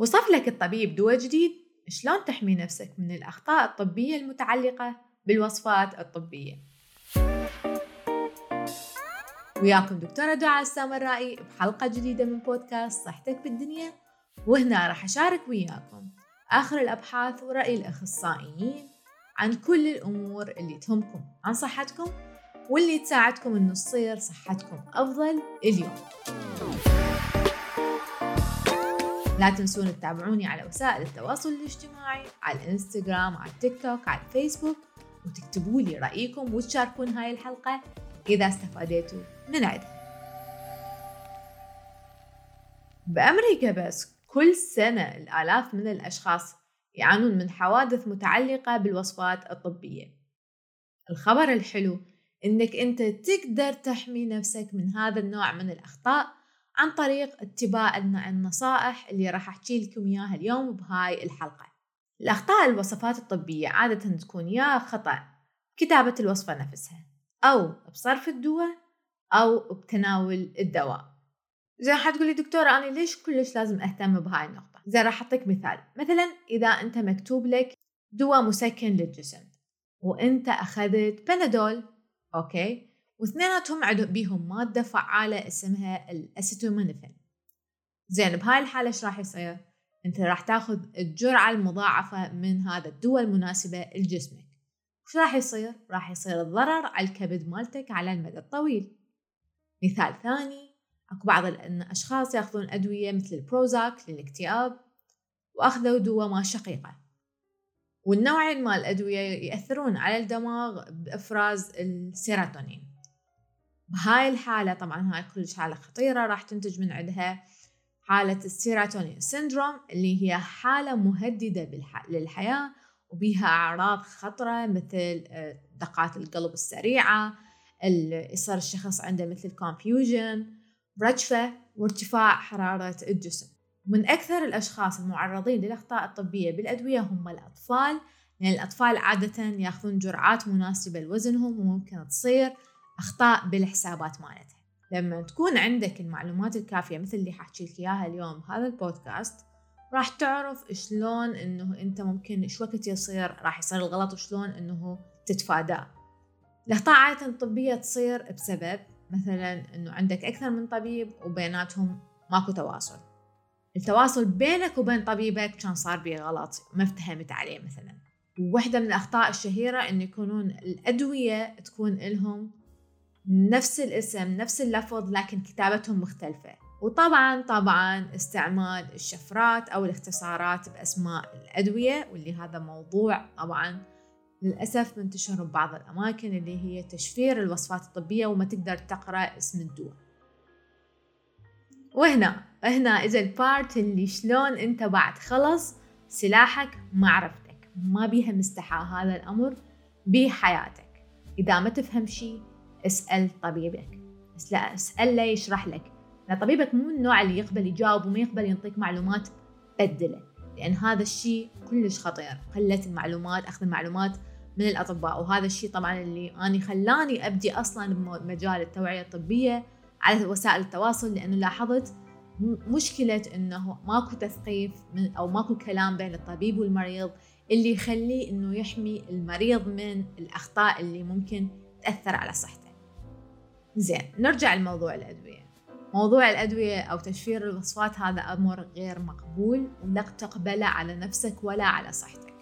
وصف لك الطبيب دواء جديد شلون تحمي نفسك من الأخطاء الطبية المتعلقة بالوصفات الطبية. وياكم دكتورة دعاء السامرائي بحلقة جديدة من بودكاست صحتك بالدنيا. وهنا راح أشارك وياكم آخر الأبحاث ورأي الأخصائيين عن كل الأمور اللي تهمكم عن صحتكم واللي تساعدكم إنه تصير صحتكم أفضل اليوم. لا تنسون تتابعوني على وسائل التواصل الاجتماعي على الانستغرام على التيك توك على الفيسبوك وتكتبوا لي رأيكم وتشاركون هاي الحلقة إذا استفاديتوا من عدها بأمريكا بس كل سنة الآلاف من الأشخاص يعانون من حوادث متعلقة بالوصفات الطبية. الخبر الحلو إنك أنت تقدر تحمي نفسك من هذا النوع من الأخطاء عن طريق اتباع النصائح اللي راح أحكي لكم إياها اليوم بهاي الحلقة. الأخطاء الوصفات الطبية عادة تكون يا خطأ كتابة الوصفة نفسها أو بصرف الدواء أو بتناول الدواء. زين حتقولي دكتورة أنا ليش كلش لازم أهتم بهاي النقطة؟ زين راح أعطيك مثال. مثلا إذا أنت مكتوب لك دواء مسكن للجسم وأنت أخذت بنادول أوكي؟ واثنيناتهم عندهم بيهم مادة فعالة اسمها الأسيتومينوفين زين بهاي الحالة إيش راح يصير؟ أنت راح تاخذ الجرعة المضاعفة من هذا الدواء المناسبة لجسمك. وش راح يصير؟ راح يصير الضرر على الكبد مالتك على المدى الطويل. مثال ثاني أكو بعض الاشخاص ياخذون أدوية مثل البروزاك للاكتئاب وأخذوا دواء مال شقيقة. والنوعين مال الأدوية يأثرون على الدماغ بإفراز السيروتونين. بهاي الحالة طبعا هاي كلش حالة خطيرة راح تنتج من عندها حالة ال serotonin syndrome اللي هي حالة مهددة للحياة وبيها أعراض خطرة مثل آه، دقات القلب السريعة يصير الشخص عنده مثل confusion رجفة وارتفاع حرارة الجسم. من أكثر الأشخاص المعرضين للأخطاء الطبية بالأدوية هم الأطفال لأن الأطفال عادة يأخذون جرعات مناسبة لوزنهم وممكن تصير أخطاء بالحسابات مالتها. لما تكون عندك المعلومات الكافية مثل اللي حاحكي لك إياها اليوم بهذا البودكاست راح تعرف شلون إنه أنت ممكن إيش وقت يصير راح يصير الغلط وشلون إنه تتفاداه الأخطاء عادة الطبية تصير بسبب مثلا إنه عندك أكثر من طبيب وبيناتهم ماكو تواصل. التواصل بينك وبين طبيبك كان صار بيه غلط ما افتهمت عليه مثلا. وواحدة من الأخطاء الشهيرة إنه يكونون الأدوية تكون إلهم نفس الاسم نفس اللفظ لكن كتابتهم مختلفة. وطبعا طبعا استعمال الشفرات أو الاختصارات بأسماء الأدوية واللي هذا موضوع طبعا للأسف منتشر ببعض الأماكن اللي هي تشفير الوصفات الطبية وما تقدر تقرأ اسم الدواء. وهنا هنا إجا البارت اللي شلون أنت بعد خلص سلاحك معرفتك. ما بيها مستحى هذا الأمر بحياتك. إذا ما تفهم شيء اسأل طبيبك. اسأل له يشرح لك. لأن طبيبك مو النوع اللي يقبل يجاوب وما يقبل ينطيك معلومات بدلة. لأن هذا الشيء كلش خطير. قلة المعلومات أخذ المعلومات من الأطباء. وهذا الشيء طبعا اللي أنا خلاني أبدي أصلا بمجال التوعية الطبية على وسائل التواصل لأنه لاحظت مشكلة أنه ماكو تثقيف من أو ماكو كلام بين الطبيب والمريض اللي يخليه أنه يحمي المريض من الأخطاء اللي ممكن تأثر على صحته. زين نرجع لموضوع الأدوية. موضوع الأدوية أو تشفير الوصفات هذا أمر غير مقبول ولا تقبله على نفسك ولا على صحتك.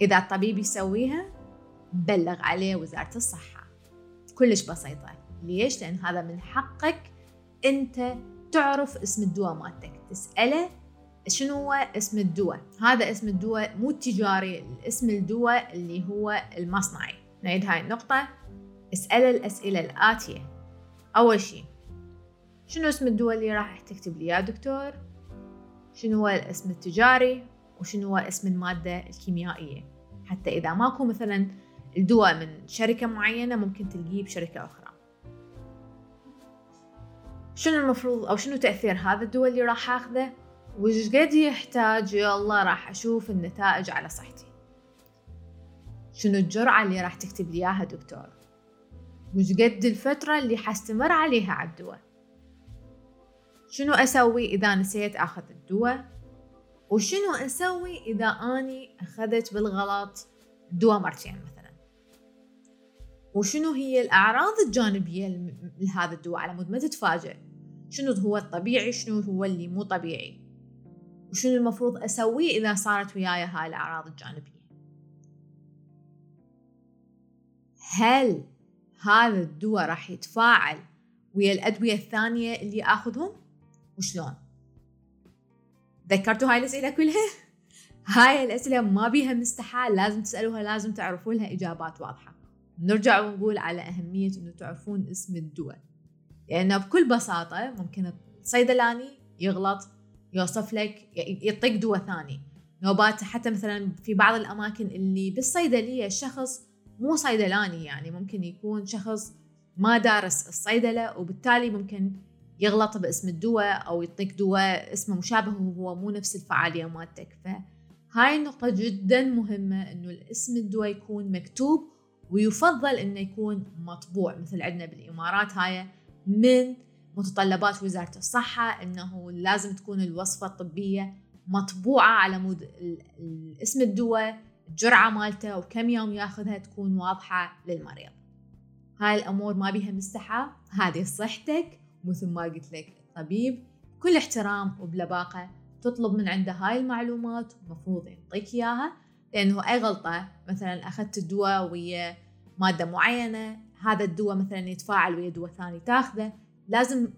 إذا الطبيب يسويها بلغ عليه وزارة الصحة. كلش بسيطة. ليش؟ لأن هذا من حقك أنت تعرف اسم الدواء مالتك. تسأله شنو هو اسم الدواء. هذا اسم الدواء مو التجاري اسم الدواء اللي هو المصنعي. نعيد هاي النقطة. اسأل الأسئلة الآتية. أول شي شنو اسم الدواء اللي راح تكتب لي يا دكتور؟ شنو هو الاسم التجاري؟ وشنو هو اسم المادة الكيميائية؟ حتى إذا ماكو مثلا الدواء من شركة معينة ممكن تلقيه بشركة أخرى. شنو المفروض أو شنو تأثير هذا الدواء اللي راح أخذه؟ وش قد يحتاج؟ يلا راح أشوف النتائج على صحتي. شنو الجرعة اللي راح تكتب لي إياها دكتور؟ وش قد الفترة اللي حستمر عليها على الدواء شنو أسوي إذا نسيت أخذ الدواء؟ وشنو أسوي إذا أني أخذت بالغلط دواء مرتين مثلا؟ وشنو هي الأعراض الجانبية لهذا الدواء على مود ما تتفاجئ؟ شنو هو الطبيعي شنو هو اللي مو طبيعي؟ وشنو المفروض أسويه إذا صارت وياي هاي الأعراض الجانبية؟ هل هذا الدواء راح يتفاعل ويا الأدوية الثانية اللي آخذهم؟ وشلون؟ ذكرتوا هاي الأسئلة كلها؟ هاي الأسئلة ما بيها مستحال لازم تسألوها لازم تعرفوا لها إجابات واضحة. نرجع ونقول على أهمية أنه تعرفون اسم الدواء. لأنه بكل بساطة ممكن الصيدلاني يغلط يوصف لك يعطيك دواء ثاني. نوبات حتى مثلا في بعض الأماكن اللي بالصيدلية الشخص مو صيدلاني يعني ممكن يكون شخص ما دارس الصيدلة وبالتالي ممكن يغلط باسم الدواء أو يعطيك دواء اسمه مشابه وهو مو نفس الفعالية مالتك. فهاي النقطة جدا مهمة إنه الاسم الدواء يكون مكتوب ويفضل إنه يكون مطبوع. مثل عندنا بالإمارات هاي من متطلبات وزارة الصحة إنه لازم تكون الوصفة الطبية مطبوعة على مود اسم الدواء الجرعة مالته وكم يوم ياخذها تكون واضحة للمريض. هاي الأمور ما بيها مستحى هذه صحتك مثل ما قلت لك الطبيب بكل احترام وبلباقة تطلب من عنده هاي المعلومات المفروض يعطيك إياها لأنه أي غلطة مثلا أخذت الدواء ويا مادة معينة هذا الدواء مثلا يتفاعل ويا دواء ثاني تاخذه لازم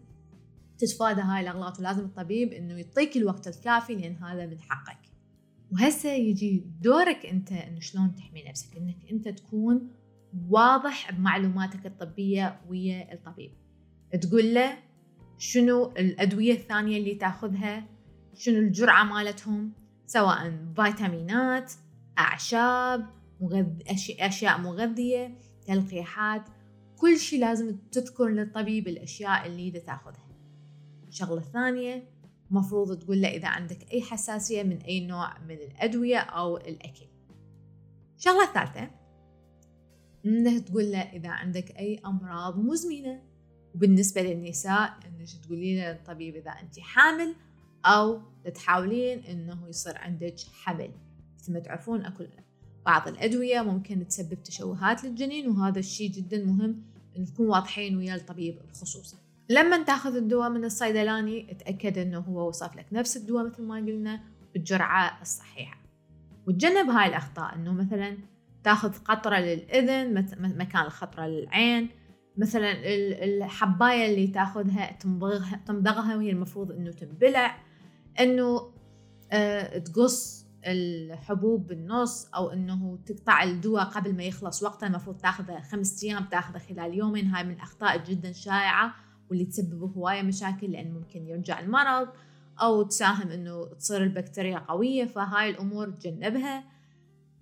تتفادى هاي الأغلاط. ولازم الطبيب إنه يعطيك الوقت الكافي لأن هذا من حقك. وهسه يجي دورك أنت إنه شلون تحمي نفسك؟ إنك أنت تكون واضح بمعلوماتك الطبية ويا الطبيب. تقول له شنو الأدوية الثانية اللي تأخذها؟ شنو الجرعة مالتهم؟ سواء فيتامينات أعشاب مغذ... أشياء مغذية تلقيحات كل شيء لازم تذكر للطبيب الأشياء اللي تأخذها. الشغلة الثانية مفروض تقول له إذا عندك أي حساسية من أي نوع من الأدوية أو الأكل. الشغلة الثالثة إنه تقول له إذا عندك أي أمراض مزمنة وبالنسبة للنساء إنك تقولين للطبيب إذا أنت حامل أو تحاولين إنه يصير عندك حمل مثل ما تعرفون أكل بعض الأدوية ممكن تسبب تشوهات للجنين وهذا الشيء جدا مهم إن تكون واضحين ويا الطبيب بخصوصه لما تاخذ الدواء من الصيدلاني اتأكد إنه هو وصف لك نفس الدواء مثل ما قلنا بالجرعة الصحيحة. وتجنب هاي الأخطاء إنه مثلا تاخذ قطرة للإذن مكان الخطرة للعين مثلا الحباية اللي تاخذها تمضغها تمضغها وهي المفروض إنه تنبلع. إنه أه تقص الحبوب بالنص أو إنه تقطع الدواء قبل ما يخلص وقته المفروض تاخذه خمس أيام تاخذه خلال يومين. هاي من الاخطاء جدا شائعة. واللي تسبب هواية مشاكل لأن ممكن يرجع المرض أو تساهم إنه تصير البكتيريا قوية فهاي الأمور تجنبها.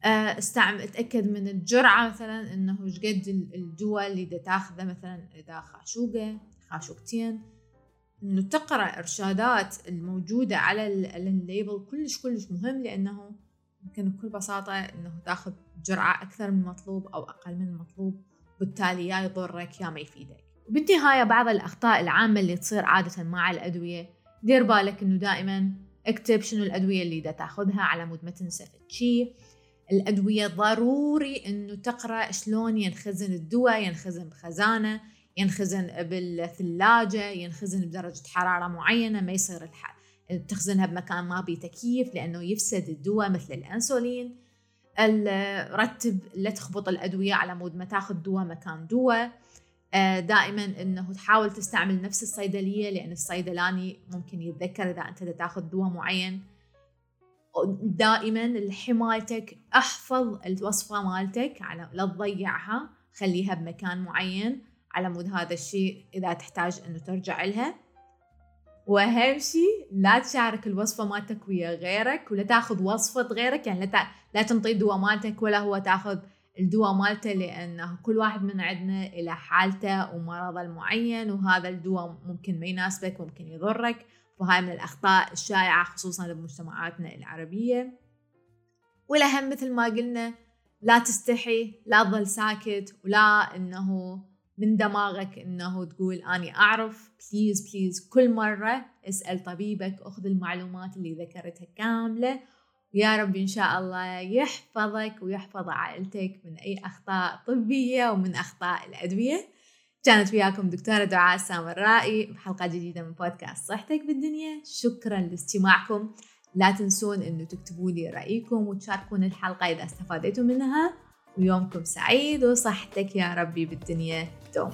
آه، استعمل أتأكد من الجرعة مثلا إنه إيش قد الدواء اللي دا تاخذه مثلا إذا خاشوقة خاشوقتين. إنه تقرأ إرشادات الموجودة على الليبل كلش كلش مهم لأنه ممكن بكل بساطة إنه تاخذ جرعة أكثر من المطلوب أو أقل من المطلوب بالتالي يا يضرك يا ما يفيدك. وبالنهاية بعض الأخطاء العامة اللي تصير عادة مع الأدوية. دير بالك إنه دائما اكتب شنو الأدوية اللي دا تأخذها على مود ما تنسى شيء الأدوية ضروري أنه تقرأ شلون ينخزن الدواء ينخزن بخزانة ينخزن بالثلاجة ينخزن بدرجة حرارة معينة ما يصير الح... تخزنها بمكان ما بيه تكييف لأنه يفسد الدواء مثل الأنسولين. رتب لا تخبط الأدوية على مود ما تأخذ دواء مكان دواء. دائما إنه تحاول تستعمل نفس الصيدلية لأن الصيدلاني ممكن يتذكر إذا أنت تاخذ دواء معين. دائما لحمايتك أحفظ الوصفة مالتك على لا تضيعها خليها بمكان معين على مود هذا الشيء إذا تحتاج إنه ترجع لها واهم شيء لا تشارك الوصفة مالتك ويا غيرك ولا تاخذ وصفة غيرك يعني لا لا تنطي الدواء مالتك ولا هو تاخذ الدواء مالته لأنه كل واحد من عندنا إلى حالته ومرضه المعين وهذا الدواء ممكن ما يناسبك ممكن يضرك. وهاي من الأخطاء الشائعة خصوصا بمجتمعاتنا العربية. والأهم مثل ما قلنا لا تستحي لا تظل ساكت ولا إنه من دماغك إنه تقول أني أعرف. please please كل مرة اسأل طبيبك أخذ المعلومات اللي ذكرتها كاملة ويا رب إن شاء الله يحفظك ويحفظ عائلتك من أي أخطاء طبية ومن أخطاء الأدوية. كانت وياكم دكتورة دعاء السامرائي بحلقة جديدة من بودكاست صحتك بالدنيا. شكرا لاستماعكم. لا تنسون إنه تكتبوا لي رأيكم وتشاركون الحلقة إذا استفادتوا منها. ويومكم سعيد وصحتك يا ربي بالدنيا. دوم